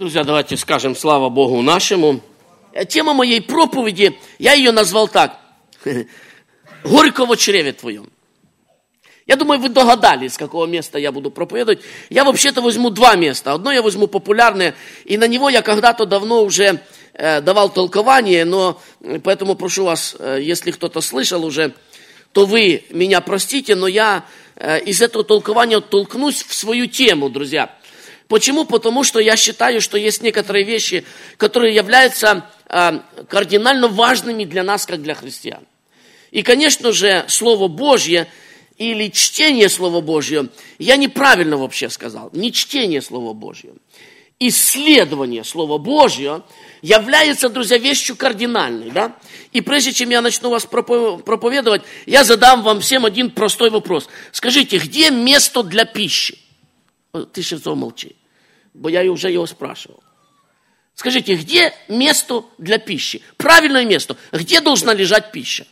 Друзья, давайте скажем слава Богу нашему. Э, тема моей проповеди, я ее назвал так. Горько в чреве твоем. Я думаю, вы догадались, с какого места я буду проповедовать. Я вообще-то возьму два места. Одно я возьму популярное, и на него я когда-то давно уже э, давал толкование, но э, поэтому прошу вас, если кто-то слышал уже, то вы меня простите, но я из этого толкования толкнусь в свою тему, друзья. Почему? Потому что я считаю, что есть некоторые вещи, которые являются э, кардинально важными для нас, как для христиан. И, конечно же, Слово Божье или чтение Слова Божьего, я неправильно вообще сказал, не чтение Слова Божьего. Исследование Слова Божьего является, друзья, вещью кардинальной. Да? И прежде чем я начну вас проповедовать, я задам вам всем один простой вопрос. Скажите, где место для пищи? Ты сейчас молчи бо я уже его спрашивал. Скажите, где место для пищи? Правильное место. Где должна лежать пища?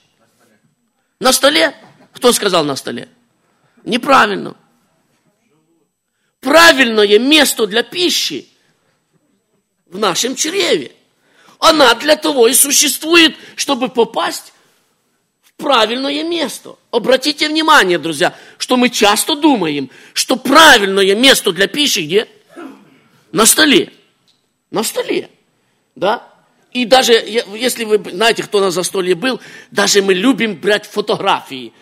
На столе? Кто сказал на столе? Неправильно. Правильное место для пищи в нашем чреве. Она для того и существует, чтобы попасть в правильное место. Обратите внимание, друзья, что мы часто думаем, что правильное место для пищи где? На столе. На столе. Да? И даже, если вы знаете, кто на застолье был, даже мы любим брать фотографии.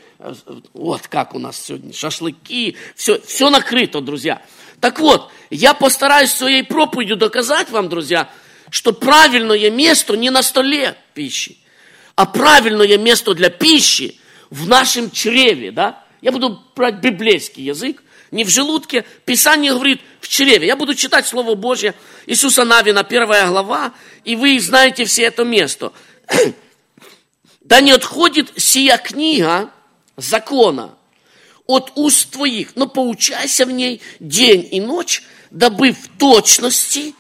Вот как у нас сегодня шашлыки, все, все накрыто, друзья. Так вот, я постараюсь своей проповедью доказать вам, друзья, что правильное место не на столе пищи, а правильное место для пищи в нашем чреве, да? Я буду брать библейский язык, не в желудке. Писание говорит в чреве. Я буду читать Слово Божье Иисуса Навина, первая глава, и вы знаете все это место. Да не отходит сия книга закона от уст твоих, но поучайся в ней день и ночь, дабы в точности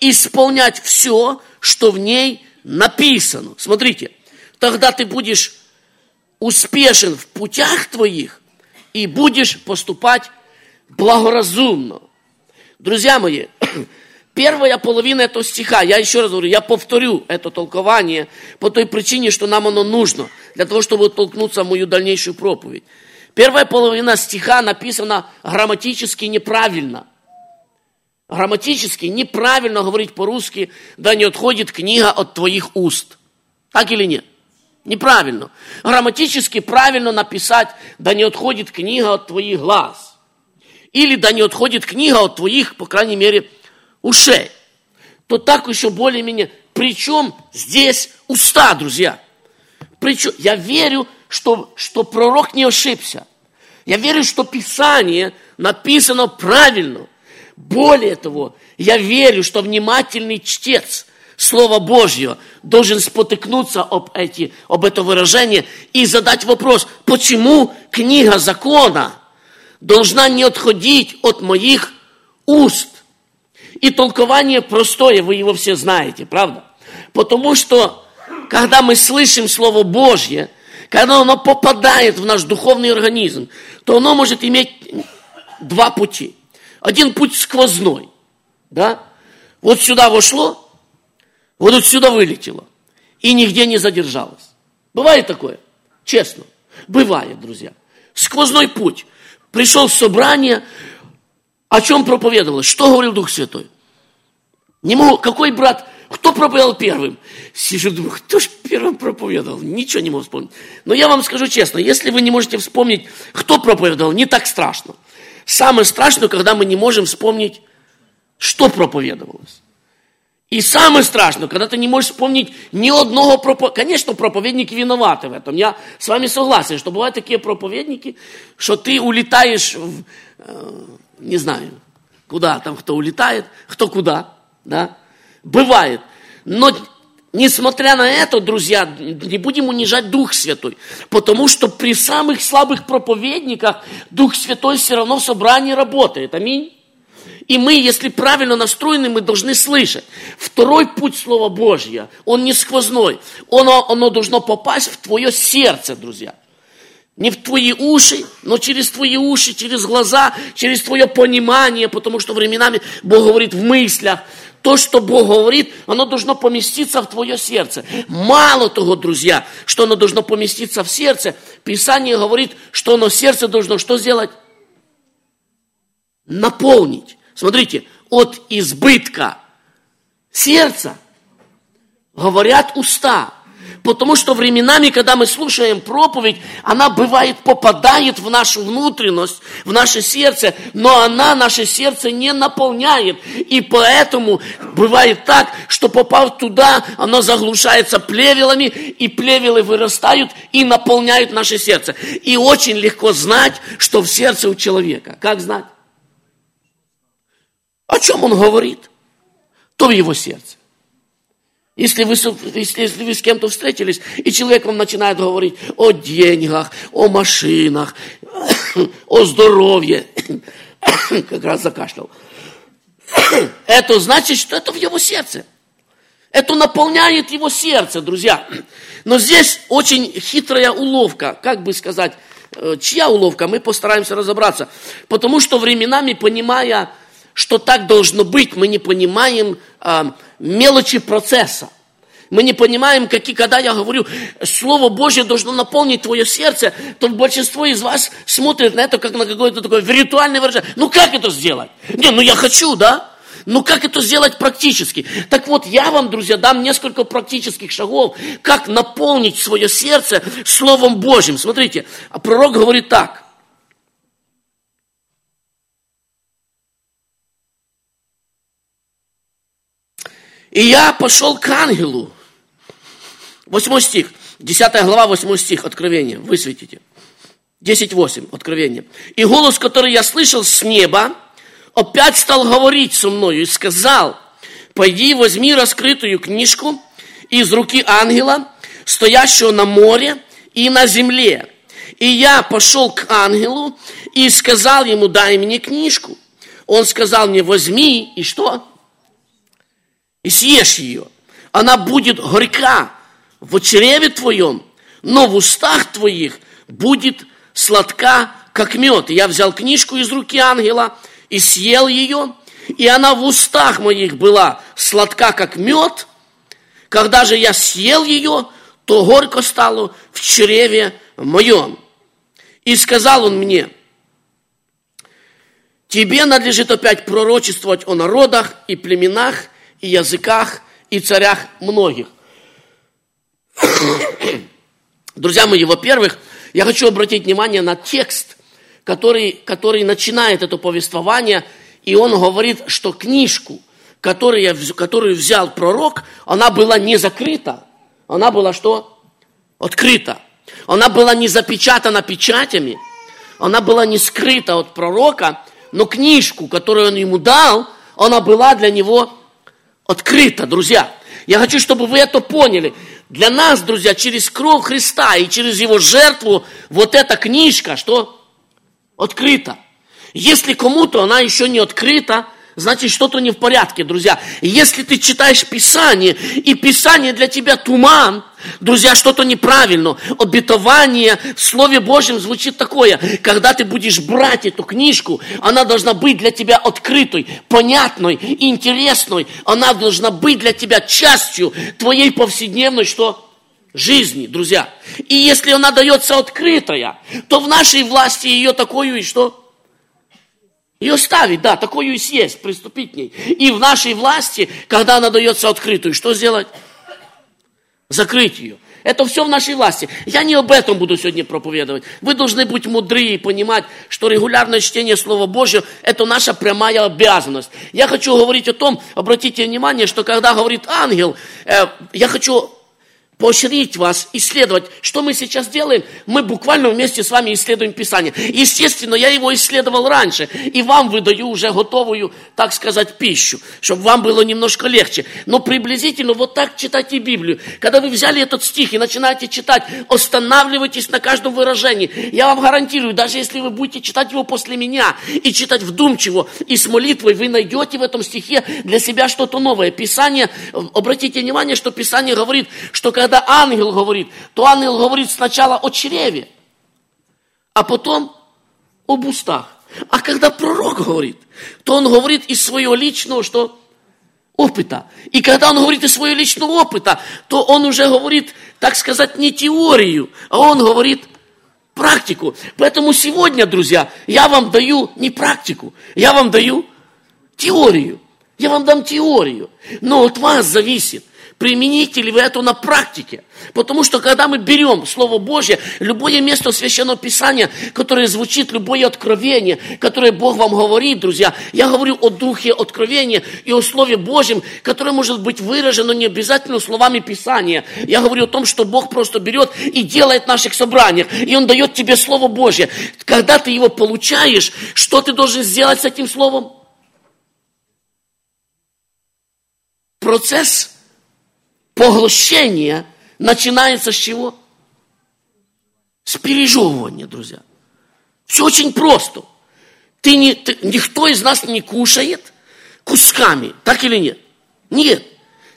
исполнять все, что в ней написано. Смотрите, тогда ты будешь успешен в путях твоих и будешь поступать благоразумно. Друзья мои, первая половина этого стиха, я еще раз говорю, я повторю это толкование по той причине, что нам оно нужно, для того, чтобы толкнуться в мою дальнейшую проповедь. Первая половина стиха написана грамматически неправильно. Грамматически неправильно говорить по-русски, да не отходит книга от твоих уст. Так или нет? Неправильно. Грамматически правильно написать, да не отходит книга от твоих глаз или да не отходит книга от твоих, по крайней мере, ушей, то так еще более-менее. Причем здесь уста, друзья. Причем я верю, что, что пророк не ошибся. Я верю, что Писание написано правильно. Более того, я верю, что внимательный чтец Слова Божьего должен спотыкнуться об, эти, об это выражение и задать вопрос, почему книга закона – должна не отходить от моих уст. И толкование простое, вы его все знаете, правда? Потому что, когда мы слышим Слово Божье, когда оно попадает в наш духовный организм, то оно может иметь два пути. Один путь сквозной, да? Вот сюда вошло, вот отсюда вылетело. И нигде не задержалось. Бывает такое? Честно. Бывает, друзья. Сквозной путь пришел в собрание, о чем проповедовалось, что говорил Дух Святой. Не могу, какой брат, кто проповедовал первым? Сижу, думаю, кто же первым проповедовал? Ничего не могу вспомнить. Но я вам скажу честно, если вы не можете вспомнить, кто проповедовал, не так страшно. Самое страшное, когда мы не можем вспомнить, что проповедовалось. И самое страшное, когда ты не можешь вспомнить ни одного проповедника. Конечно, проповедники виноваты в этом. Я с вами согласен, что бывают такие проповедники, что ты улетаешь, в, э, не знаю, куда там кто улетает, кто куда, да. Бывает. Но Несмотря на это, друзья, не будем унижать Дух Святой, потому что при самых слабых проповедниках Дух Святой все равно в собрании работает. Аминь. И мы, если правильно настроены, мы должны слышать. Второй путь Слова Божьего, он не сквозной. Оно, оно должно попасть в твое сердце, друзья. Не в твои уши, но через твои уши, через глаза, через твое понимание, потому что временами Бог говорит в мыслях. то, что Бог говорит, оно должно поместиться в твое сердце. Мало того, друзья, что оно должно поместиться в сердце, Писание говорит, что оно сердце должно что сделать? Наполнить. Смотрите, от избытка сердца говорят уста. Потому что временами, когда мы слушаем проповедь, она бывает попадает в нашу внутренность, в наше сердце, но она наше сердце не наполняет. И поэтому бывает так, что попав туда, оно заглушается плевелами, и плевелы вырастают и наполняют наше сердце. И очень легко знать, что в сердце у человека. Как знать? О чем он говорит? То в его сердце. Если вы, если, вы с кем-то встретились, и человек вам начинает говорить о деньгах, о машинах, о здоровье, как раз закашлял, это значит, что это в его сердце. Это наполняет его сердце, друзья. Но здесь очень хитрая уловка, как бы сказать, э, чья уловка, мы постараемся разобраться. Потому что временами, понимая что так должно быть, мы не понимаем а, мелочи процесса. Мы не понимаем, какие, когда я говорю, Слово Божье должно наполнить твое сердце, то большинство из вас смотрит на это как на какое-то такое виртуальное выражение. Ну как это сделать? Не, ну я хочу, да? Ну как это сделать практически? Так вот, я вам, друзья, дам несколько практических шагов, как наполнить свое сердце Словом Божьим. Смотрите, а пророк говорит так – И я пошел к ангелу. Восьмой стих. Десятая глава, восьмой стих, Откровение. Высветите. Десять восемь, Откровение. И голос, который я слышал с неба, опять стал говорить со мною и сказал, пойди возьми раскрытую книжку из руки ангела, стоящего на море и на земле. И я пошел к ангелу и сказал ему, дай мне книжку. Он сказал мне, возьми, и что? И съешь ее. Она будет горька в чреве твоем, но в устах твоих будет сладка, как мед. Я взял книжку из руки ангела и съел ее, и она в устах моих была сладка, как мед. Когда же я съел ее, то горько стало в чреве моем. И сказал он мне, тебе надлежит опять пророчествовать о народах и племенах, и языках, и царях многих. Друзья мои, во-первых, я хочу обратить внимание на текст, который, который начинает это повествование, и он говорит, что книжку, которую, я, которую взял пророк, она была не закрыта, она была что? Открыта. Она была не запечатана печатями, она была не скрыта от пророка, но книжку, которую он ему дал, она была для него открыто, друзья. Я хочу, чтобы вы это поняли. Для нас, друзья, через кровь Христа и через Его жертву вот эта книжка, что? Открыта. Если кому-то она еще не открыта, значит что-то не в порядке, друзья. Если ты читаешь Писание, и Писание для тебя туман, друзья, что-то неправильно. Обетование в Слове Божьем звучит такое, когда ты будешь брать эту книжку, она должна быть для тебя открытой, понятной, интересной. Она должна быть для тебя частью твоей повседневной, что? жизни, друзья. И если она дается открытая, то в нашей власти ее такую и что? Ее ставить, да, такую и съесть, приступить к ней. И в нашей власти, когда она дается открытую, что сделать? Закрыть ее. Это все в нашей власти. Я не об этом буду сегодня проповедовать. Вы должны быть мудры и понимать, что регулярное чтение Слова Божьего – это наша прямая обязанность. Я хочу говорить о том, обратите внимание, что когда говорит ангел, э, я хочу поощрить вас, исследовать. Что мы сейчас делаем? Мы буквально вместе с вами исследуем Писание. Естественно, я его исследовал раньше, и вам выдаю уже готовую, так сказать, пищу, чтобы вам было немножко легче. Но приблизительно вот так читайте Библию. Когда вы взяли этот стих и начинаете читать, останавливайтесь на каждом выражении. Я вам гарантирую, даже если вы будете читать его после меня и читать вдумчиво и с молитвой, вы найдете в этом стихе для себя что-то новое. Писание, обратите внимание, что Писание говорит, что когда когда ангел говорит, то ангел говорит сначала о чреве, а потом об устах. А когда пророк говорит, то он говорит из своего личного, что опыта. И когда он говорит из своего личного опыта, то он уже говорит, так сказать, не теорию, а он говорит практику. Поэтому сегодня, друзья, я вам даю не практику, я вам даю теорию. Я вам дам теорию. Но от вас зависит, примените ли вы это на практике. Потому что когда мы берем Слово Божье, любое место Священного Писания, которое звучит, любое откровение, которое Бог вам говорит, друзья, я говорю о Духе откровения и о Слове Божьем, которое может быть выражено не обязательно словами Писания. Я говорю о том, что Бог просто берет и делает в наших собраниях, и Он дает тебе Слово Божье. Когда ты его получаешь, что ты должен сделать с этим Словом? Процесс поглощения начинается с чего? С пережевывания, друзья. Все очень просто. Ты не, ты, никто из нас не кушает кусками, так или нет? Нет.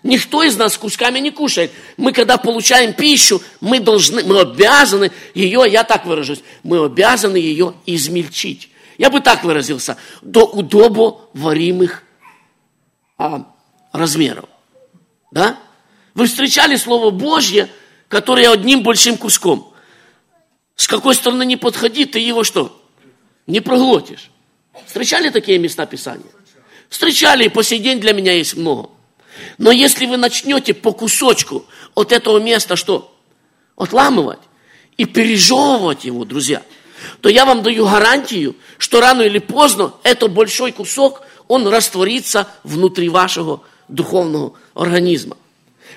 Никто из нас кусками не кушает. Мы, когда получаем пищу, мы должны, мы обязаны ее, я так выражусь, мы обязаны ее измельчить. Я бы так выразился, до удобоваримых а, размеров. Да? Вы встречали Слово Божье, которое одним большим куском. С какой стороны не подходи, ты его что? Не проглотишь. Встречали такие места Писания? Встречали, и по сей день для меня есть много. Но если вы начнете по кусочку от этого места что? Отламывать и пережевывать его, друзья, то я вам даю гарантию, что рано или поздно этот большой кусок, он растворится внутри вашего духовного организма.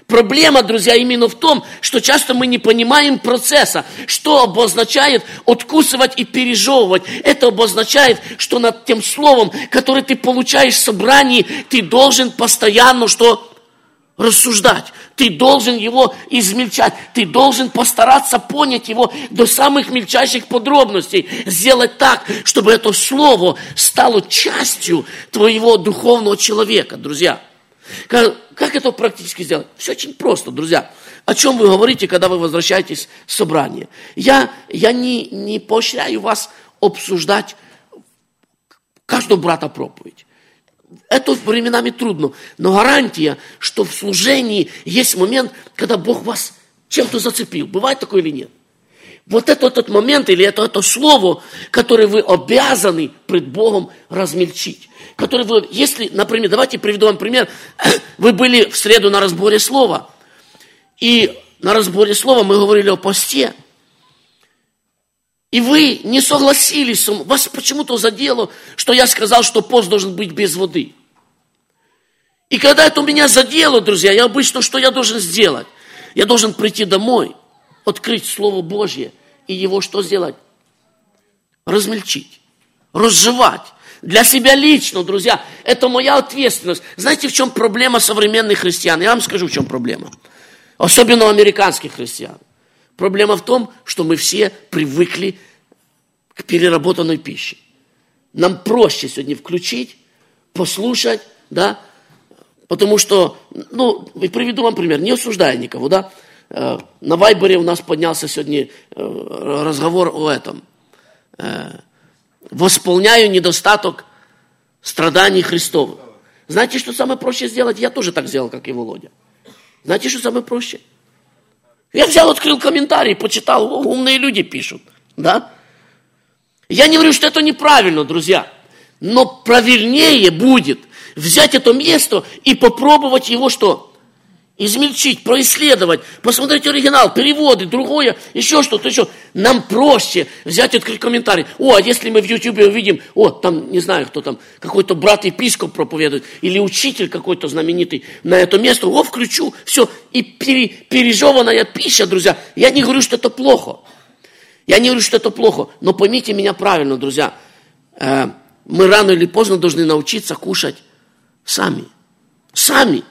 Проблема, друзья, именно в том, что часто мы не понимаем процесса, что обозначает откусывать и пережевывать. Это обозначает, что над тем словом, которое ты получаешь в собрании, ты должен постоянно что? Рассуждать. Ты должен его измельчать. Ты должен постараться понять его до самых мельчайших подробностей. Сделать так, чтобы это слово стало частью твоего духовного человека, друзья. Как, как это практически сделать? Все очень просто, друзья. О чем вы говорите, когда вы возвращаетесь с собрания? Я, я не, не поощряю вас обсуждать каждого брата проповедь. Это временами трудно, но гарантия, что в служении есть момент, когда Бог вас чем-то зацепил. Бывает такое или нет? Вот это тот момент или это, это слово, которое вы обязаны пред Богом размельчить. Который вы, если, например, давайте приведу вам пример. Вы были в среду на разборе слова. И на разборе слова мы говорили о посте. И вы не согласились, вас почему-то задело, что я сказал, что пост должен быть без воды. И когда это у меня задело, друзья, я обычно, что я должен сделать? Я должен прийти домой – открыть Слово Божье и его что сделать? Размельчить, разжевать. Для себя лично, друзья, это моя ответственность. Знаете, в чем проблема современных христиан? Я вам скажу, в чем проблема. Особенно у американских христиан. Проблема в том, что мы все привыкли к переработанной пище. Нам проще сегодня включить, послушать, да, потому что, ну, приведу вам пример, не осуждая никого, да, Э, на Вайбере у нас поднялся сегодня э, разговор о этом. Восполняю недостаток страданий Христовых. Знаете, что самое проще сделать? Я тоже так сделал, как и Володя. Знаете, что самое проще? Я взял, открыл комментарий, почитал, О, умные люди пишут. Да? Я не говорю, что это неправильно, друзья. Но правильнее будет взять это место и попробовать его что? Измельчить, происследовать, посмотреть оригинал, переводы, другое, еще что-то, еще. Нам проще взять открыть комментарий. О, а если мы в Ютубе увидим, о, там, не знаю, кто там, какой-то брат-епископ проповедует, или учитель какой-то знаменитый на это место, о, включу, все. И пере, пережеванная пища, друзья, я не говорю, что это плохо. Я не говорю, что это плохо, но поймите меня правильно, друзья. Э, мы рано или поздно должны научиться кушать сами. Сами.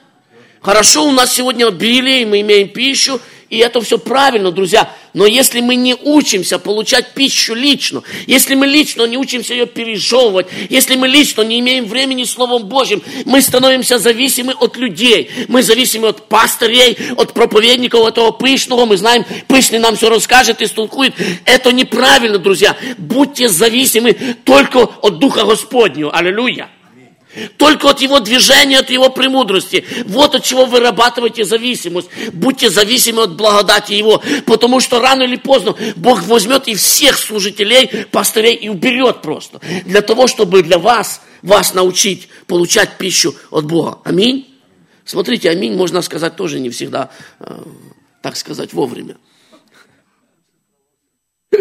Хорошо, у нас сегодня обилие, мы имеем пищу, и это все правильно, друзья. Но если мы не учимся получать пищу лично, если мы лично не учимся ее пережевывать, если мы лично не имеем времени Словом Божьим, мы становимся зависимы от людей. Мы зависимы от пастырей, от проповедников этого пышного. Мы знаем, пышный нам все расскажет и столкует. Это неправильно, друзья. Будьте зависимы только от Духа Господнего. Аллилуйя. Только от его движения, от его премудрости. Вот от чего вырабатываете зависимость. Будьте зависимы от благодати его. Потому что рано или поздно Бог возьмет и всех служителей, пастырей и уберет просто. Для того, чтобы для вас, вас научить получать пищу от Бога. Аминь. Смотрите, аминь можно сказать тоже не всегда, э, так сказать, вовремя.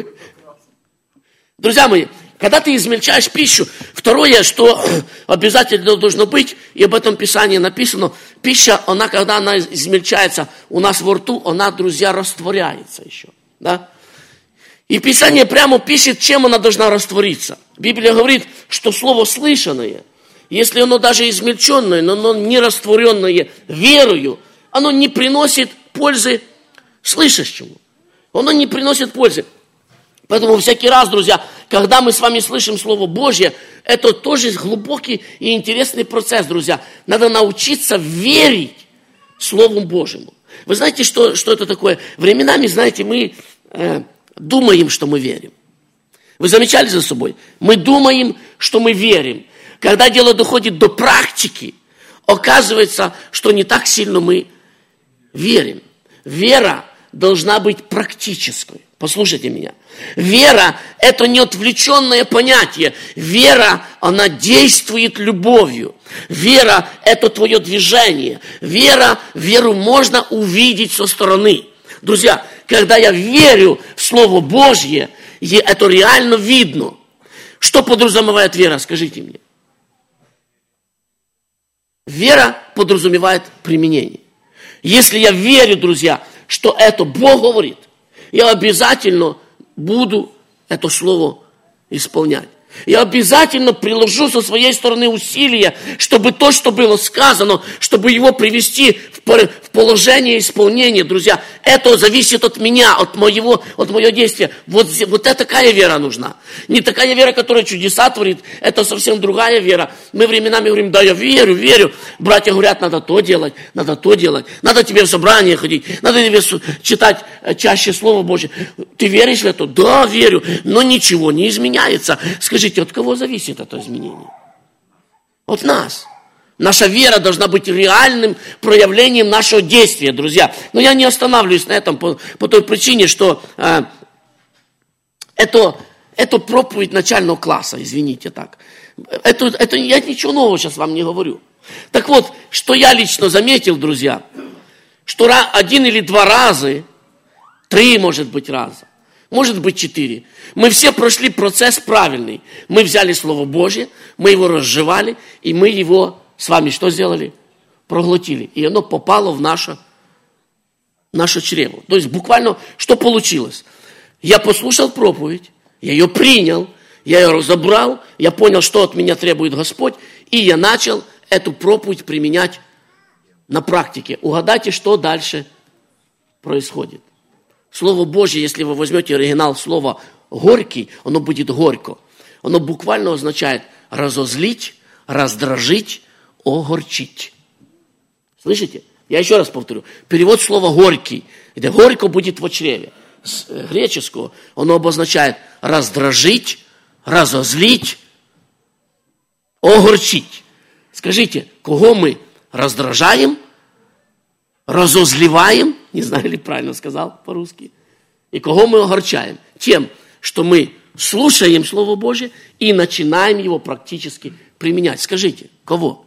Друзья мои, когда ты измельчаешь пищу, второе, что обязательно должно быть, и об этом Писании написано, пища, она, когда она измельчается у нас во рту, она, друзья, растворяется еще. Да? И Писание прямо пишет, чем она должна раствориться. Библия говорит, что слово слышанное, если оно даже измельченное, но оно не растворенное верою, оно не приносит пользы слышащему. Оно не приносит пользы. Поэтому всякий раз, друзья, когда мы с вами слышим Слово Божье, это тоже глубокий и интересный процесс, друзья. Надо научиться верить Слову Божьему. Вы знаете, что, что это такое? Временами, знаете, мы э, думаем, что мы верим. Вы замечали за собой? Мы думаем, что мы верим. Когда дело доходит до практики, оказывается, что не так сильно мы верим. Вера должна быть практической. Послушайте меня. Вера – это не отвлеченное понятие. Вера, она действует любовью. Вера – это твое движение. Вера, веру можно увидеть со стороны. Друзья, когда я верю в Слово Божье, это реально видно. Что подразумевает вера, скажите мне? Вера подразумевает применение. Если я верю, друзья, что это Бог говорит – я обязательно буду это слово исполнять. Я обязательно приложу со своей стороны усилия, чтобы то, что было сказано, чтобы его привести в положение исполнения, друзья. Это зависит от меня, от моего, от моего действия. Вот, вот это такая вера нужна. Не такая вера, которая чудеса творит, это совсем другая вера. Мы временами говорим, да, я верю, верю. Братья говорят, надо то делать, надо то делать. Надо тебе в собрание ходить, надо тебе читать э, чаще Слово Божье. Ты веришь в это? Да, верю. Но ничего не изменяется. Скажи, Скажите, от кого зависит это изменение? От нас. Наша вера должна быть реальным проявлением нашего действия, друзья. Но я не останавливаюсь на этом по, по той причине, что э, это, это проповедь начального класса, извините так. Это, это я ничего нового сейчас вам не говорю. Так вот, что я лично заметил, друзья, что один или два раза, три, может быть, раза, может быть четыре. Мы все прошли процесс правильный. Мы взяли Слово Божье, мы его разжевали, и мы его с вами что сделали? Проглотили. И оно попало в наше, наше чрево. То есть буквально что получилось? Я послушал проповедь, я ее принял, я ее разобрал, я понял, что от меня требует Господь, и я начал эту проповедь применять на практике. Угадайте, что дальше происходит. Слово Божье, если вы возьмете оригинал слова «горький», оно будет горько. Оно буквально означает разозлить, раздражить, огорчить. Слышите? Я еще раз повторю. Перевод слова «горький», где «горько» будет в чреве. С э, греческого оно обозначает раздражить, разозлить, огорчить. Скажите, кого мы раздражаем, разозливаем, не знаю, ли правильно сказал по-русски, и кого мы огорчаем? Тем, что мы слушаем Слово Божье и начинаем его практически применять. Скажите, кого?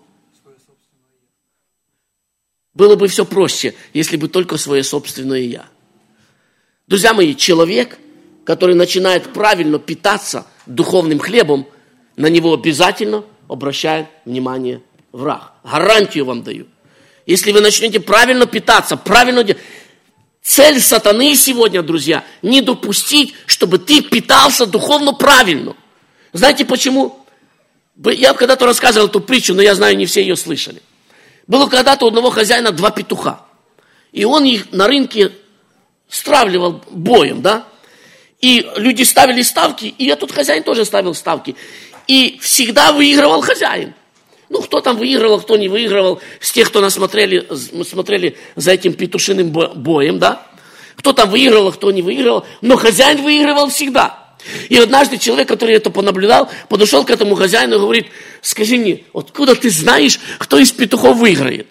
Было бы все проще, если бы только свое собственное «я». Друзья мои, человек, который начинает правильно питаться духовным хлебом, на него обязательно обращает внимание враг. Гарантию вам даю. Если вы начнете правильно питаться, правильно делать, Цель сатаны сегодня, друзья, не допустить, чтобы ты питался духовно правильно. Знаете почему? Я когда-то рассказывал эту притчу, но я знаю, не все ее слышали. Было когда-то у одного хозяина два петуха. И он их на рынке стравливал боем, да? И люди ставили ставки, и этот хозяин тоже ставил ставки. И всегда выигрывал хозяин. Ну, кто там выигрывал, кто не выигрывал, с тех, кто нас смотрели, смотрели за этим петушиным боем, да? Кто там выигрывал, кто не выигрывал, но хозяин выигрывал всегда. И однажды человек, который это понаблюдал, подошел к этому хозяину и говорит, скажи мне, откуда ты знаешь, кто из петухов выиграет?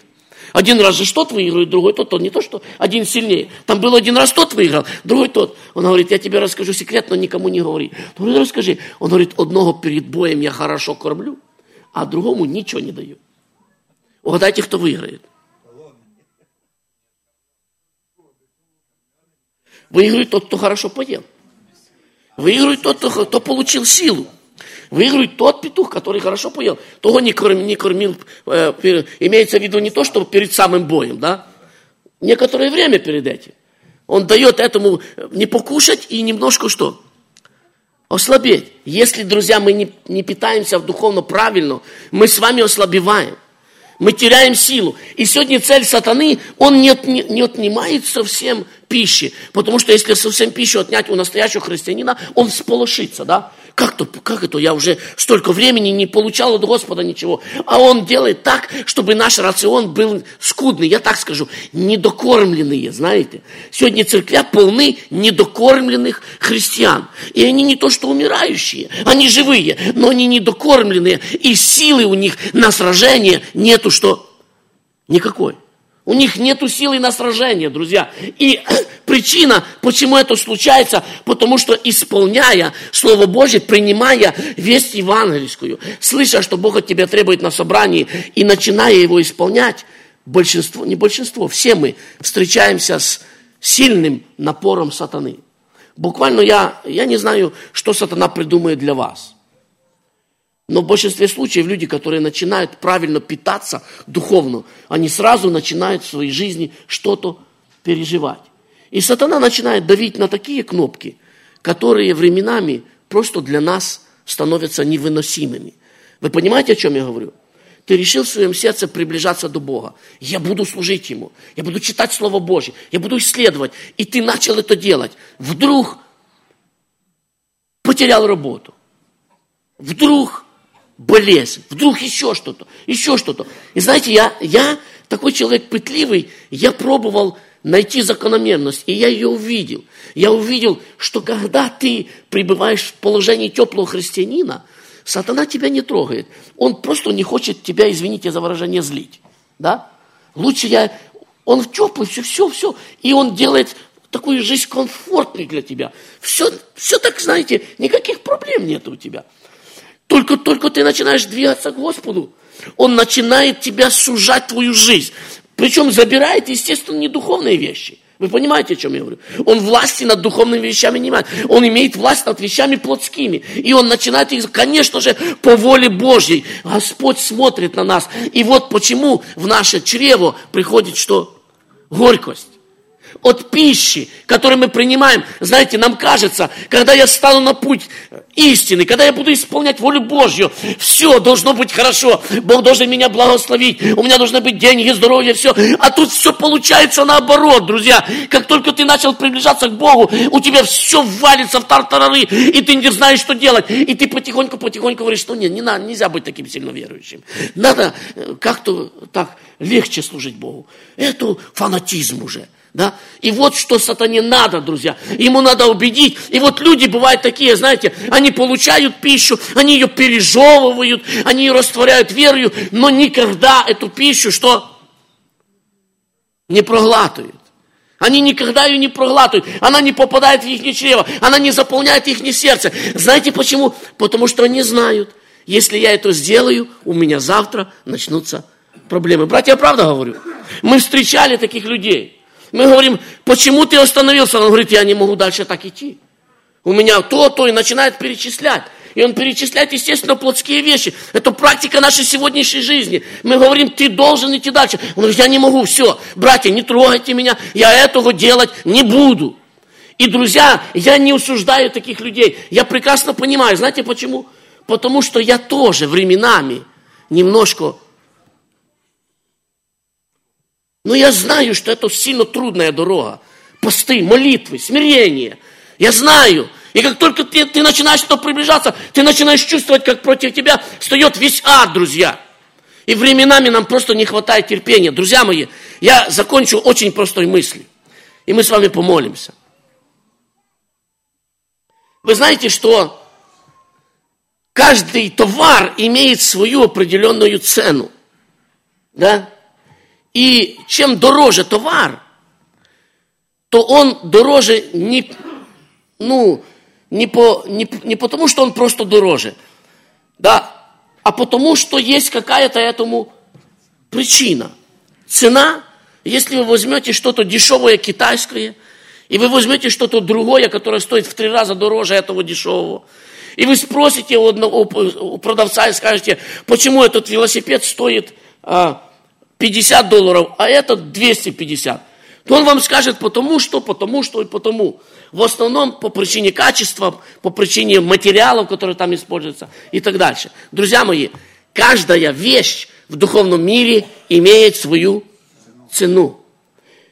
Один раз же тот выиграет, другой тот, тот. Не то, что один сильнее. Там был один раз тот выиграл, другой тот. Он говорит, я тебе расскажу секрет, но никому не говори. Он говорит, расскажи. Он говорит, одного перед боем я хорошо кормлю, а другому ничего не даю. Угадайте, кто выиграет. Выиграет тот, кто хорошо поел. Выиграет тот, кто, кто получил силу. Выиграет тот петух, который хорошо поел. Того не кормил, не кормил э, имеется в виду не то, что перед самым боем, да? Некоторое время перед этим. Он дает этому не покушать и немножко что? Ослабеть. Если, друзья, мы не, не питаемся духовно правильно, мы с вами ослабеваем. Мы теряем силу. И сегодня цель сатаны, он не, не, не отнимает совсем пищи. Потому что если совсем пищу отнять у настоящего христианина, он всполошится, да? Как, то, как это? Я уже столько времени не получал от Господа ничего. А Он делает так, чтобы наш рацион был скудный. Я так скажу, недокормленные, знаете. Сегодня церквя полны недокормленных христиан. И они не то что умирающие, они живые, но они недокормленные. И силы у них на сражение нету что? Никакой. У них нет силы на сражение, друзья. И причина, почему это случается, потому что исполняя Слово Божье, принимая весть евангельскую, слыша, что Бог от тебя требует на собрании, и начиная его исполнять, большинство, не большинство, все мы встречаемся с сильным напором сатаны. Буквально я, я не знаю, что сатана придумает для вас – но в большинстве случаев люди, которые начинают правильно питаться духовно, они сразу начинают в своей жизни что-то переживать. И сатана начинает давить на такие кнопки, которые временами просто для нас становятся невыносимыми. Вы понимаете, о чем я говорю? Ты решил в своем сердце приближаться до Бога. Я буду служить Ему. Я буду читать Слово Божье. Я буду исследовать. И ты начал это делать. Вдруг потерял работу. Вдруг болезнь, вдруг еще что-то, еще что-то. И знаете, я, я такой человек пытливый, я пробовал найти закономерность, и я ее увидел. Я увидел, что когда ты пребываешь в положении теплого христианина, сатана тебя не трогает. Он просто не хочет тебя, извините за выражение, злить. Да? Лучше я... Он в теплый, все, все, все. И он делает такую жизнь комфортной для тебя. Все, все так, знаете, никаких проблем нет у тебя. Только, только ты начинаешь двигаться к Господу, Он начинает тебя сужать твою жизнь. Причем забирает, естественно, не духовные вещи. Вы понимаете, о чем я говорю? Он власти над духовными вещами не имеет. Он имеет власть над вещами плотскими. И он начинает их, конечно же, по воле Божьей. Господь смотрит на нас. И вот почему в наше чрево приходит что? Горькость от пищи, которую мы принимаем. Знаете, нам кажется, когда я стану на путь истины, когда я буду исполнять волю Божью, все должно быть хорошо. Бог должен меня благословить, у меня должны быть деньги, здоровье, все. А тут все получается наоборот, друзья. Как только ты начал приближаться к Богу, у тебя все валится в тартарары, и ты не знаешь, что делать. И ты потихоньку-потихоньку говоришь, что нет, не надо, нельзя быть таким сильно верующим. Надо э, как-то так легче служить Богу. Это фанатизм уже. Да? И вот что сатане надо, друзья. Ему надо убедить. И вот люди бывают такие, знаете, они получают пищу, они ее пережевывают, они ее растворяют верою, но никогда эту пищу что? Не проглатывают. Они никогда ее не проглатывают. Она не попадает в их чрево. Она не заполняет их сердце. Знаете почему? Потому что они знают, если я это сделаю, у меня завтра начнутся проблемы. Братья, я правда говорю. Мы встречали таких людей. Мы говорим, почему ты остановился? Он говорит, я не могу дальше так идти. У меня то, то, и начинает перечислять. И он перечисляет, естественно, плотские вещи. Это практика нашей сегодняшней жизни. Мы говорим, ты должен идти дальше. Он говорит, я не могу, все, братья, не трогайте меня, я этого делать не буду. И, друзья, я не осуждаю таких людей. Я прекрасно понимаю, знаете почему? Потому что я тоже временами немножко но я знаю, что это сильно трудная дорога. Посты, молитвы, смирение. Я знаю. И как только ты, ты начинаешь что приближаться, ты начинаешь чувствовать, как против тебя встает весь ад, друзья. И временами нам просто не хватает терпения. Друзья мои, я закончу очень простой мыслью. И мы с вами помолимся. Вы знаете, что каждый товар имеет свою определенную цену. Да? И чем дороже товар, то он дороже не, ну, не, по, не, не потому, что он просто дороже, да, а потому, что есть какая-то этому причина. Цена, если вы возьмете что-то дешевое китайское, и вы возьмете что-то другое, которое стоит в три раза дороже этого дешевого, и вы спросите у, одного, у продавца и скажете, почему этот велосипед стоит а, 50 долларов, а этот 250, то он вам скажет потому что, потому что и потому. В основном по причине качества, по причине материалов, которые там используются и так дальше. Друзья мои, каждая вещь в духовном мире имеет свою цену.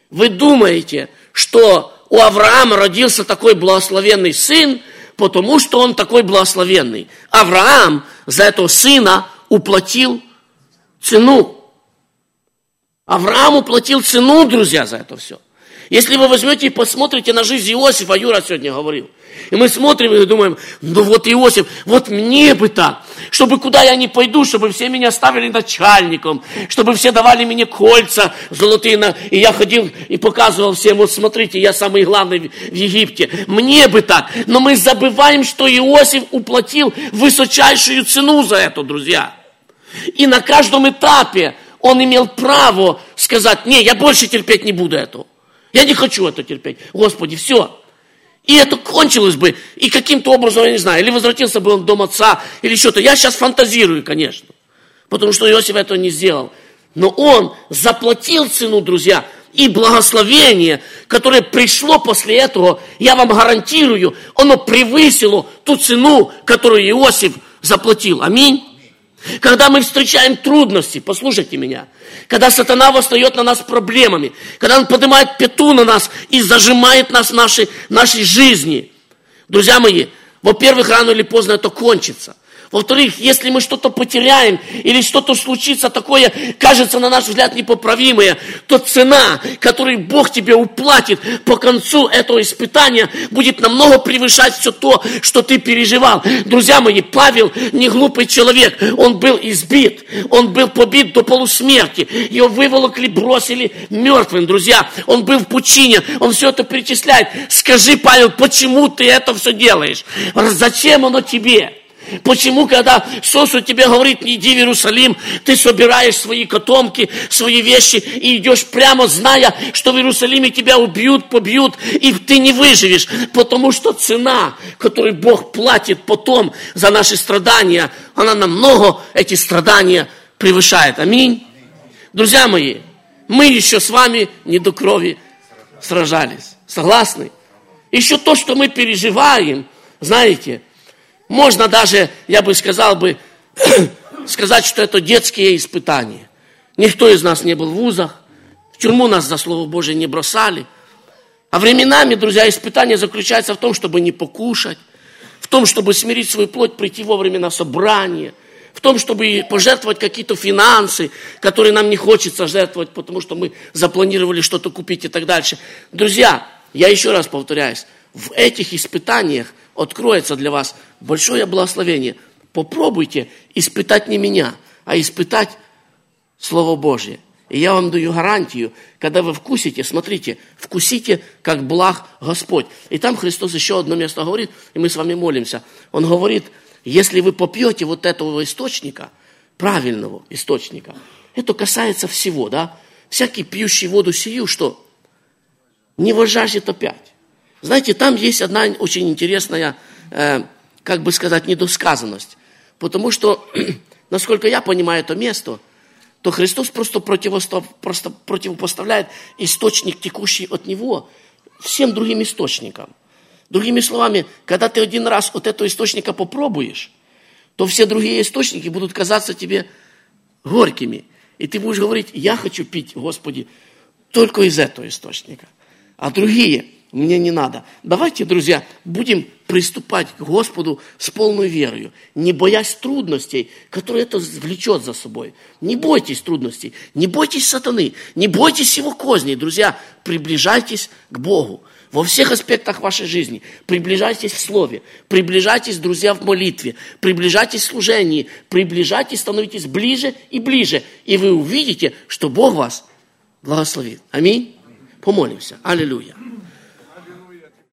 Вы думаете, что у Авраама родился такой благословенный сын, потому что он такой благословенный. Авраам за этого сына уплатил цену. Авраам уплатил цену, друзья, за это все. Если вы возьмете и посмотрите на жизнь Иосифа, Юра сегодня говорил, и мы смотрим и думаем, ну вот Иосиф, вот мне бы так, чтобы куда я не пойду, чтобы все меня ставили начальником, чтобы все давали мне кольца золотые, и я ходил и показывал всем, вот смотрите, я самый главный в Египте. Мне бы так. Но мы забываем, что Иосиф уплатил высочайшую цену за это, друзья. И на каждом этапе он имел право сказать, не, я больше терпеть не буду этого. Я не хочу это терпеть. Господи, все. И это кончилось бы, и каким-то образом, я не знаю, или возвратился бы он в дом отца, или что-то. Я сейчас фантазирую, конечно, потому что Иосиф этого не сделал. Но он заплатил цену, друзья, и благословение, которое пришло после этого, я вам гарантирую, оно превысило ту цену, которую Иосиф заплатил. Аминь. Когда мы встречаем трудности, послушайте меня, когда сатана восстает на нас проблемами, когда он поднимает пету на нас и зажимает нас в нашей, нашей жизни, друзья мои, во-первых, рано или поздно это кончится. Во-вторых, если мы что-то потеряем или что-то случится такое, кажется, на наш взгляд, непоправимое, то цена, которую Бог тебе уплатит по концу этого испытания, будет намного превышать все то, что ты переживал. Друзья мои, Павел не глупый человек. Он был избит, он был побит до полусмерти. Его выволокли, бросили мертвым, друзья. Он был в пучине, он все это перечисляет. Скажи, Павел, почему ты это все делаешь? Зачем оно тебе? Почему, когда Сосу тебе говорит, не иди в Иерусалим, ты собираешь свои котомки, свои вещи и идешь прямо, зная, что в Иерусалиме тебя убьют, побьют, и ты не выживешь, потому что цена, которую Бог платит потом за наши страдания, она намного эти страдания превышает. Аминь. Друзья мои, мы еще с вами не до крови сражались. Согласны? Еще то, что мы переживаем, знаете, можно даже, я бы сказал бы, сказать, что это детские испытания. Никто из нас не был в вузах, в тюрьму нас за Слово Божие не бросали. А временами, друзья, испытание заключается в том, чтобы не покушать, в том, чтобы смирить свою плоть, прийти вовремя на собрание, в том, чтобы пожертвовать какие-то финансы, которые нам не хочется жертвовать, потому что мы запланировали что-то купить и так дальше. Друзья, я еще раз повторяюсь, в этих испытаниях откроется для вас большое благословение. Попробуйте испытать не меня, а испытать Слово Божье. И я вам даю гарантию, когда вы вкусите, смотрите, вкусите, как благ Господь. И там Христос еще одно место говорит, и мы с вами молимся. Он говорит, если вы попьете вот этого источника, правильного источника, это касается всего, да? Всякий пьющий воду сию, что? Не возжаждет опять. Знаете, там есть одна очень интересная, э, как бы сказать, недосказанность. Потому что, насколько я понимаю это место, то Христос просто, просто противопоставляет источник, текущий от Него, всем другим источникам. Другими словами, когда ты один раз от этого источника попробуешь, то все другие источники будут казаться тебе горькими. И ты будешь говорить, я хочу пить, Господи, только из этого источника. А другие мне не надо. Давайте, друзья, будем приступать к Господу с полной верою, не боясь трудностей, которые это влечет за собой. Не бойтесь трудностей, не бойтесь сатаны, не бойтесь его козней, друзья, приближайтесь к Богу. во всех аспектах вашей жизни. Приближайтесь в Слове, приближайтесь, друзья, в молитве, приближайтесь в служении, приближайтесь, становитесь ближе и ближе. И вы увидите, что Бог вас благословит. Аминь. Помолимся. Аллилуйя.